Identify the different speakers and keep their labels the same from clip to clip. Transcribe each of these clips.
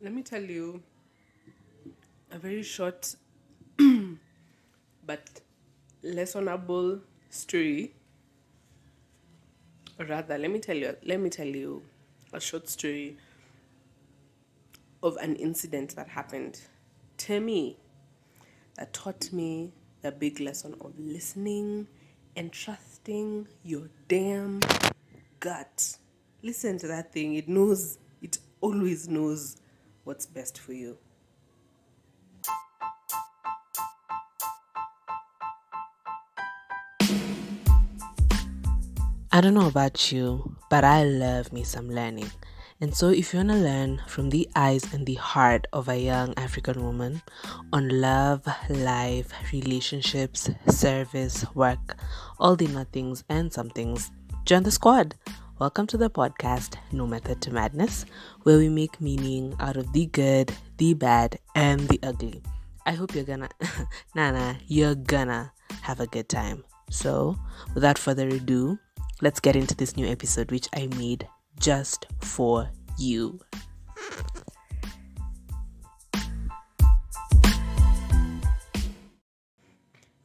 Speaker 1: let me tell you a very short but lessonable story. Or rather, let me tell you let me tell you a short story of an incident that happened to me that taught me the big lesson of listening and trusting your damn gut. Listen to that thing. It knows, it always knows what's best for you.
Speaker 2: I don't know about you, but I love me some learning. And so, if you want to learn from the eyes and the heart of a young African woman on love, life, relationships, service, work, all the nothings and somethings, join the squad. Welcome to the podcast, No Method to Madness, where we make meaning out of the good, the bad, and the ugly. I hope you're gonna, Nana, you're gonna have a good time. So, without further ado, let's get into this new episode, which I made just for you.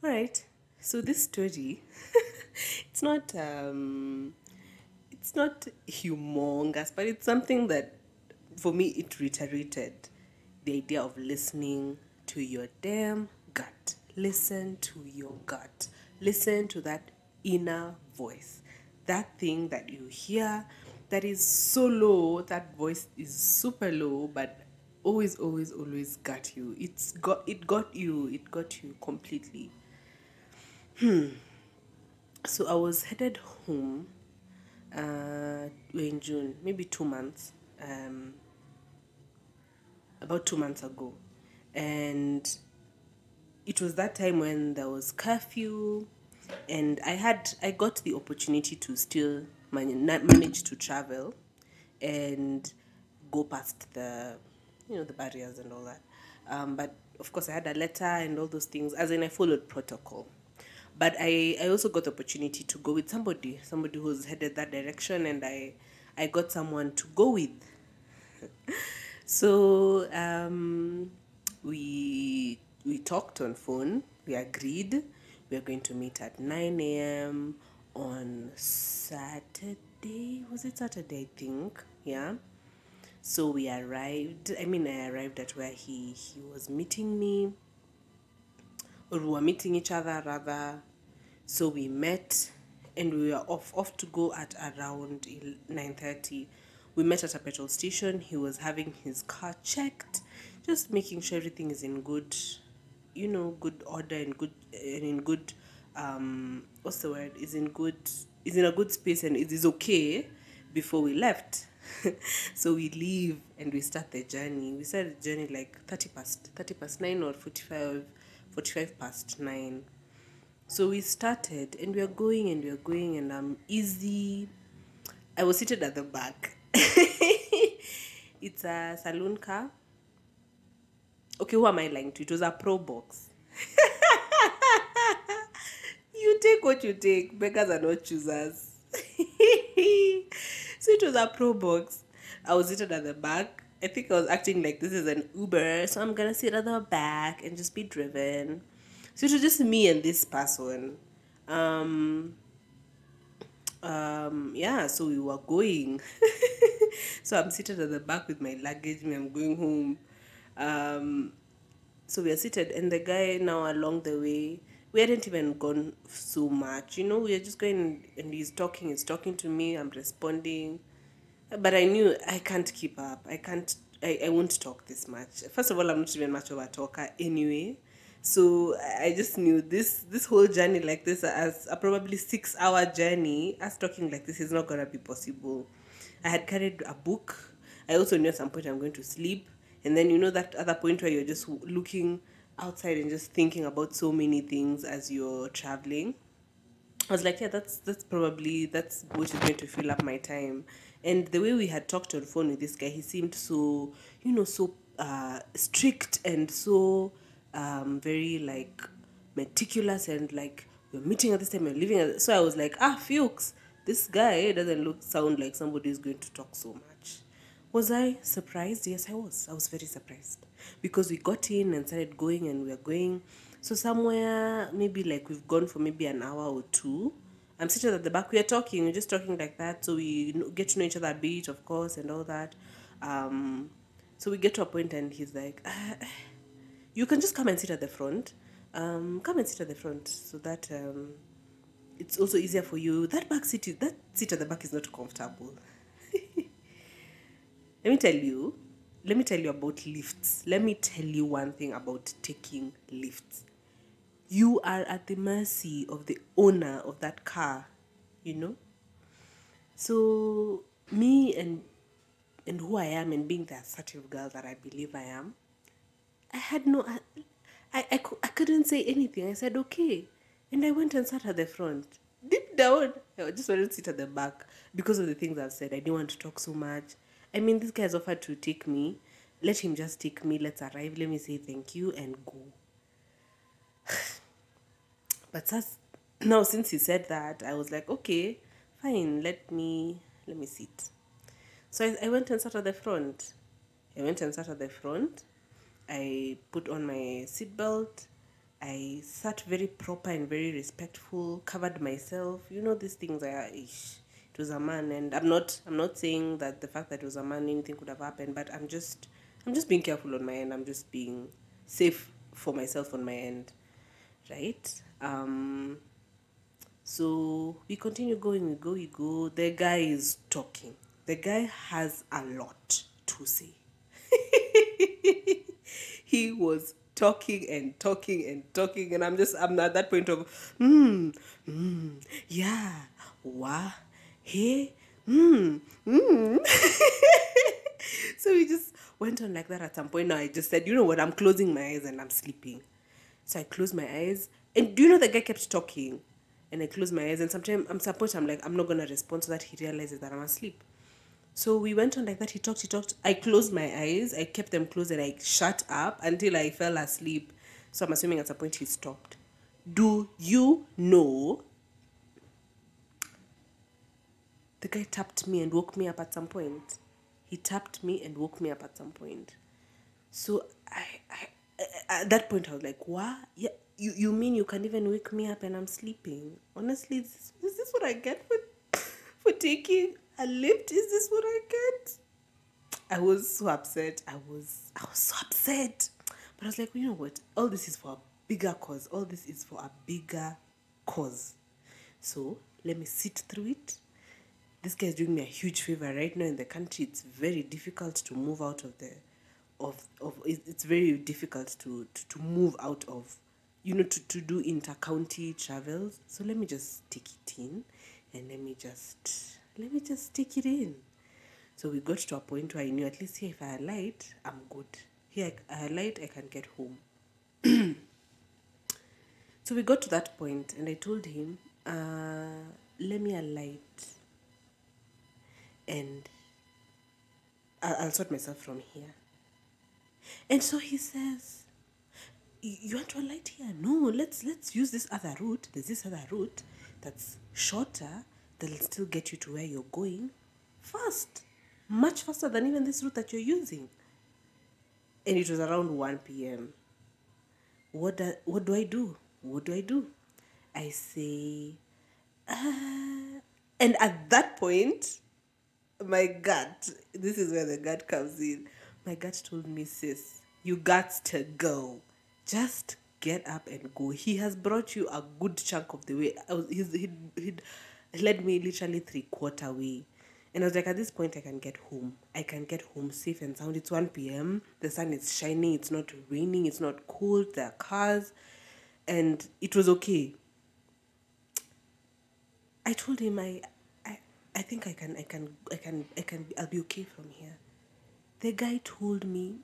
Speaker 1: All right. So this story, it's not um, it's not humongous, but it's something that, for me, it reiterated the idea of listening to your damn gut. Listen to your gut. Listen to that inner voice. That thing that you hear that is so low, that voice is super low, but always, always, always got you. It's got it got you, it got you completely. Hmm. So I was headed home uh in June, maybe two months. Um about two months ago. And it was that time when there was curfew and I had I got the opportunity to still man- manage to travel and go past the you know the barriers and all that. Um, but of course, I had a letter and all those things. As in, I followed protocol. But I, I also got the opportunity to go with somebody, somebody who's headed that direction, and I I got someone to go with. so um, we we talked on phone. We agreed we are going to meet at nine a.m on Saturday. Was it Saturday? I think. Yeah. So we arrived. I mean, I arrived at where he he was meeting me, or we were meeting each other rather. So we met, and we were off off to go at around nine thirty. We met at a petrol station. He was having his car checked, just making sure everything is in good, you know, good order and good and in good um what's the word is in good is in a good space and it is okay before we left so we leave and we start the journey we start the journey like 30 past 30 past 9 or 45 45 past 9 so we started and we are going and we are going and i'm easy i was seated at the back it's a saloon car okay who am i lying to it was a Probox you take what you take. Beggars are not choosers. so it was a Probox. I was seated at the back. I think I was acting like this is an Uber, so I'm gonna sit at the back and just be driven. So it was just me and this person. Um, um, yeah, so we were going. so I'm seated at the back with my luggage. Me, I'm going home. Um, so we are seated, and the guy now along the way we hadn't even gone so much you know we are just going and he's talking he's talking to me i'm responding but i knew i can't keep up. I can't I, I won't talk this much. First of all i'm not even much of a talker anyway. So i just knew this this whole journey like this as a probably six hour journey us talking like this is not gonna be possible. I had carried a book. I also knew at some point i'm going to sleep. And then you know that other point where you're just looking outside and just thinking about so many things as you're traveling. I was like, yeah, that's that's probably that's what is going to fill up my time. And the way we had talked on phone with this guy, he seemed so, you know, so uh, strict and so um, very like meticulous and like we're meeting at this time, we're leaving. At so I was like, ah, Fuchs, this guy doesn't look sound like somebody who's going to talk so much. Was I surprised? Yes, I was. I was very surprised because we got in and started going and we were going. So somewhere, maybe like we've gone for maybe an hour or two. I'm sitting at the back. We are talking. We're just talking like that. So we get to know each other a bit, of course, and all that. Um, so we get to a point and he's like, "Ah, you can just come and sit at the front. Um, come and sit at the front so that um, it's also easier for you. That back seat, that seat at the back is not comfortable. Let me tell you, let me tell you about lifts. Let me tell you one thing about taking lifts. You are at the mercy of the owner of that car, you know? So, me and and who I am and being the assertive girl that I believe I am, I had no, I, I, I, I couldn't say anything. I said, okay. And I went and sat at the front. Deep down, I just wanted to sit at the back because of the things I've said. I didn't want to talk so much. I mean, this guy's offered to take me. Let him just take me. Let's arrive. Let me say thank you and go. But as, now, since he said that, I was like, okay, fine. Let me let me sit. So I, I went and sat at the front. I went and sat at the front. I put on my seatbelt. I sat very proper and very respectful, covered myself. You know these things are ish. It was a man and I'm not I'm not saying that the fact that it was a man anything could have happened, but I'm just I'm just being careful on my end. I'm just being safe for myself on my end. Right? Um so we continue going, we go, we go. The guy is talking. The guy has a lot to say. he was talking and talking and talking, and I'm just I'm at that point of hmm, hmm, yeah, wah, hey, hmm, hmm. so we just went on like that at some point. Now I just said, you know what, I'm closing my eyes and I'm sleeping. So I closed my eyes, and do you know the guy kept talking? And I closed my eyes, and sometimes I'm point I'm like, I'm not gonna respond so that he realizes that I'm asleep. So we went on like that. He talked, he talked. I closed my eyes. I kept them closed and I shut up until I fell asleep. So I'm assuming at some point he stopped. Do you know? The guy tapped me and woke me up at some point. He tapped me and woke me up at some point. So I, I, I at that point I was like, "What? Yeah, you, you mean you can even wake me up and I'm sleeping? Honestly, is this, is this what I get for for taking a lift? Is this what I get?" I was so upset. I was I was so upset. But I was like, you know what? All this is for a bigger cause. All this is for a bigger cause. So let me sit through it. This guy is doing me a huge favor right now in the country. It's very difficult to move out of the of of it's very difficult to to, to move out of you know to, to do inter-county travels. So let me just take it in and let me just let me just take it in. So we got to a point where I knew at least here if I alight, I'm good. Here I alight, I can get home. So we got to that point, and I told him, uh, "Let me alight, and I'll, I'll sort myself from here." And so he says, "Y- "You want to alight here? No, let's let's use this other route. There's this other route that's shorter that'll still get you to where you're going, fast, much faster than even this route that you're using." And it was around one p.m. what do, what do I do? What do I do? I say, uh, and at that point, my gut, this is where the gut comes in. My gut told me, sis, you got to go. Just get up and go. He has brought you a good chunk of the way. I was, he's, he'd, he'd led me literally three quarter way. And I was like, at this point, I can get home. I can get home safe and sound. It's 1 p.m. The sun is shining. It's not raining. It's not cold. There are cars. And it was okay. I told him I, I, I think I can, I can, I can, I can, I'll be okay from here. The guy told me,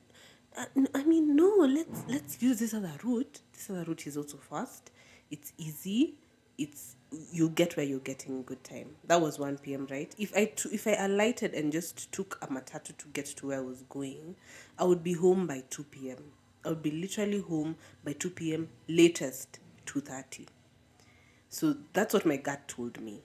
Speaker 1: uh, n- I mean, no, let's let's use this other route. This other route is also fast. It's easy. It's you'll get where you're getting good time. That was one p.m. Right? If I t- if I alighted and just took a matatu to get to where I was going, I would be home by two p.m. I would be literally home by two p.m. latest two thirty. So that's what my gut told me.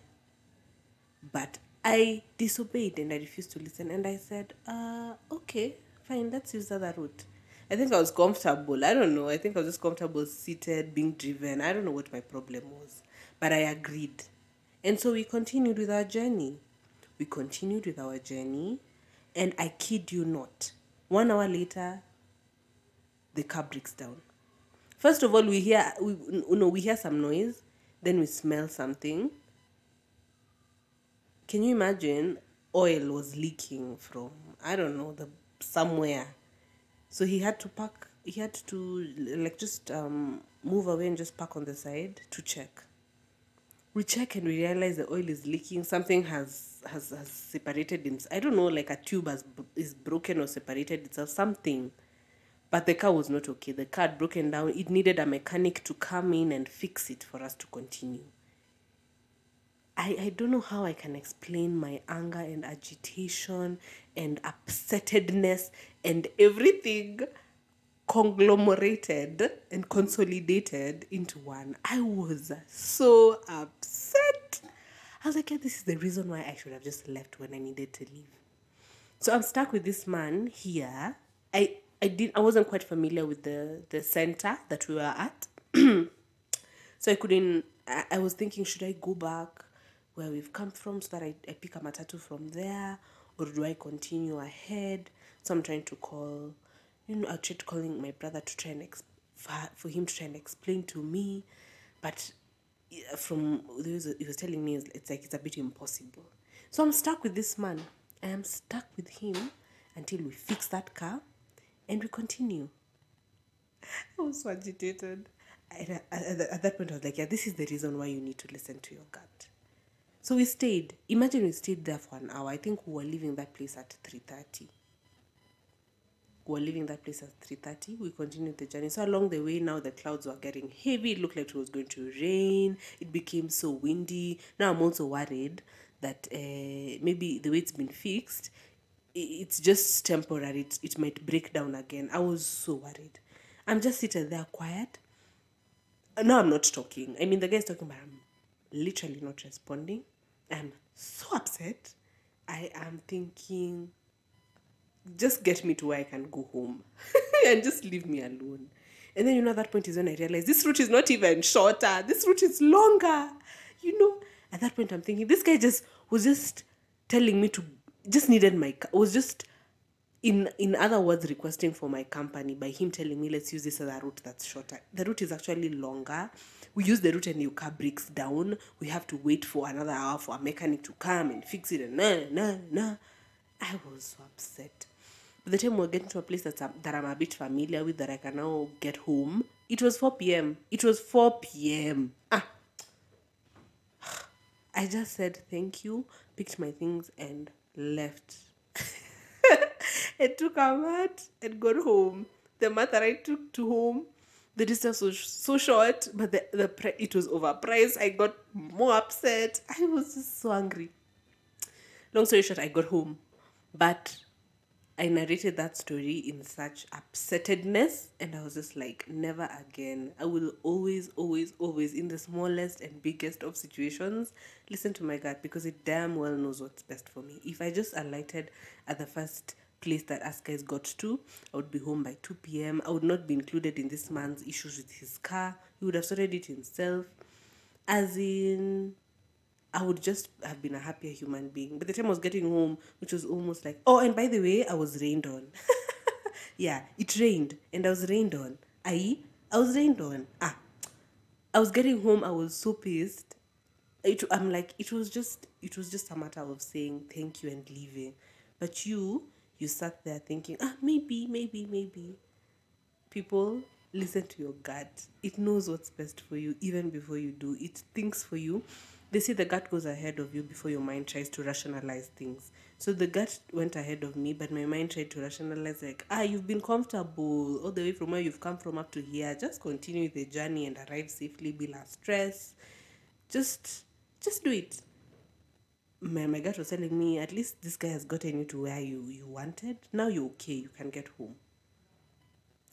Speaker 1: But I disobeyed and I refused to listen. And I said, uh, okay, fine, let's use the other route. I think I was comfortable. I don't know. I think I was just comfortable seated, being driven. I don't know what my problem was. But I agreed. And so we continued with our journey. We continued with our journey. And I kid you not, one hour later, the car breaks down. First of all, we hear we no, we hear some noise, then we smell something. Can you imagine? Oil was leaking from I don't know the somewhere, so he had to park. He had to like just um, move away and just park on the side to check. We check and we realize the oil is leaking. Something has has, has separated. In, I don't know, like a tube has is broken or separated itself. Something but the car was not okay. The car had broken down. It needed a mechanic to come in and fix it for us to continue. I, I don't know how I can explain my anger and agitation and upsettedness and everything conglomerated and consolidated into one. I was so upset. I was like, yeah, this is the reason why I should have just left when I needed to leave. So I'm stuck with this man here. I I did I wasn't quite familiar with the the center that we were at. so I couldn't I, I was thinking should I go back where we've come from so that I, I pick a matatu from there or do I continue ahead? So I'm trying to call you know, I tried calling my brother to try and ex- for, him to try and explain to me, but from he was, he was telling me it's like it's a bit impossible. So I'm stuck with this man. I am stuck with him until we fix that car and we continue. I was so agitated. at, at that point, I was like, yeah, this is the reason why you need to listen to your gut. So we stayed. Imagine we stayed there for an hour. I think we were leaving that place at 3.30. We were leaving that place at 3.30. We continued the journey. So along the way, now the clouds were getting heavy. It looked like it was going to rain. It became so windy. Now I'm also worried that uh, maybe the way it's been fixed, it's just temporary. It, it might break down again. I was so worried. I'm just sitting there quiet. No, I'm not talking. I mean, the guy's talking, but I'm literally not responding. I'm so upset. I am thinking, just get me to where I can go home and just leave me alone. And then, you know, at that point is when I realized this route is not even shorter, this route is longer. You know, at that point, I'm thinking, this guy just was just telling me to just needed my was just in in other words requesting for my company by him telling me let's use this other route that's shorter the route is actually longer we use the route and your car breaks down. We have to wait for another hour for a mechanic to come and fix it and nah nah nah i was so upset. By the time we we're getting to a place that's, that i'm a bit familiar with that i can now get home it was 4 p.m it was 4 p.m ah. I just said thank you picked my things and left. and took a mat and got home. The mat that I took to home, the distance was so short, but the, the pre- it was overpriced. I got more upset. I was just so angry. Long story short, I got home. But I narrated that story in such upsettedness, and I was just like, never again. I will always, always, always, in the smallest and biggest of situations, listen to my gut because it damn well knows what's best for me. If I just alighted at the first place that us guys got to, I would be home by 2 p.m. I would not be included in this man's issues with his car. He would have sorted it himself. As in, I would just have been a happier human being. By the time I was getting home, which was almost like, oh, and by the way, I was rained on. yeah, it rained, and I was rained on. I, I was rained on. Ah, I was getting home. I was so pissed. It, I'm like, it was just, it was just a matter of saying thank you and leaving. But you, you sat there thinking, ah, maybe, maybe, maybe. People, listen to your gut. It knows what's best for you even before you do. It thinks for you they say the gut goes ahead of you before your mind tries to rationalize things. So the gut went ahead of me, but my mind tried to rationalize like, ah, you've been comfortable all the way from where you've come from up to here. Just continue the journey and arrive safely, be less stress. Just just do it. My, my gut was telling me, at least this guy has gotten you to where you, you wanted. Now you're okay, you can get home.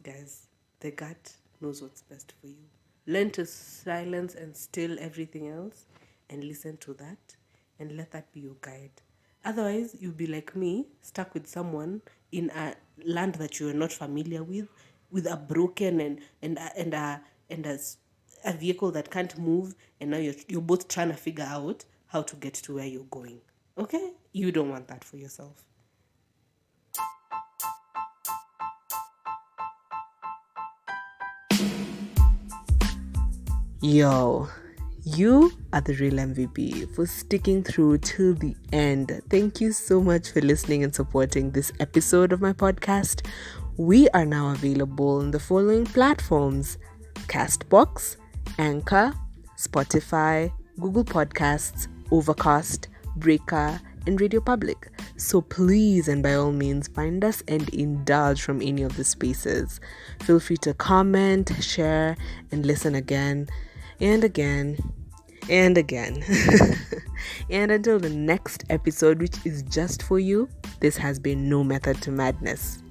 Speaker 1: Guys, the gut knows what's best for you. Learn to silence and still everything else and listen to that and let that be your guide. Otherwise, you'll be like me, stuck with someone in a land that you are not familiar with, with a broken and and and a and a, a vehicle that can't move, and now you're you're both trying to figure out how to get to where you're going. Okay, you don't want that for yourself.
Speaker 2: Yo, you are the real MVP for sticking through till the end. Thank you so much for listening and supporting this episode of my podcast. We are now available on the following platforms Castbox, Anchor, Spotify, Google Podcasts, Overcast, Breaker, and RadioPublic. So please and by all means find us and indulge from any of the spaces. Feel free to comment, share, and listen again and again and again. and until the next episode, which is just for you, this has been No Method to Madness.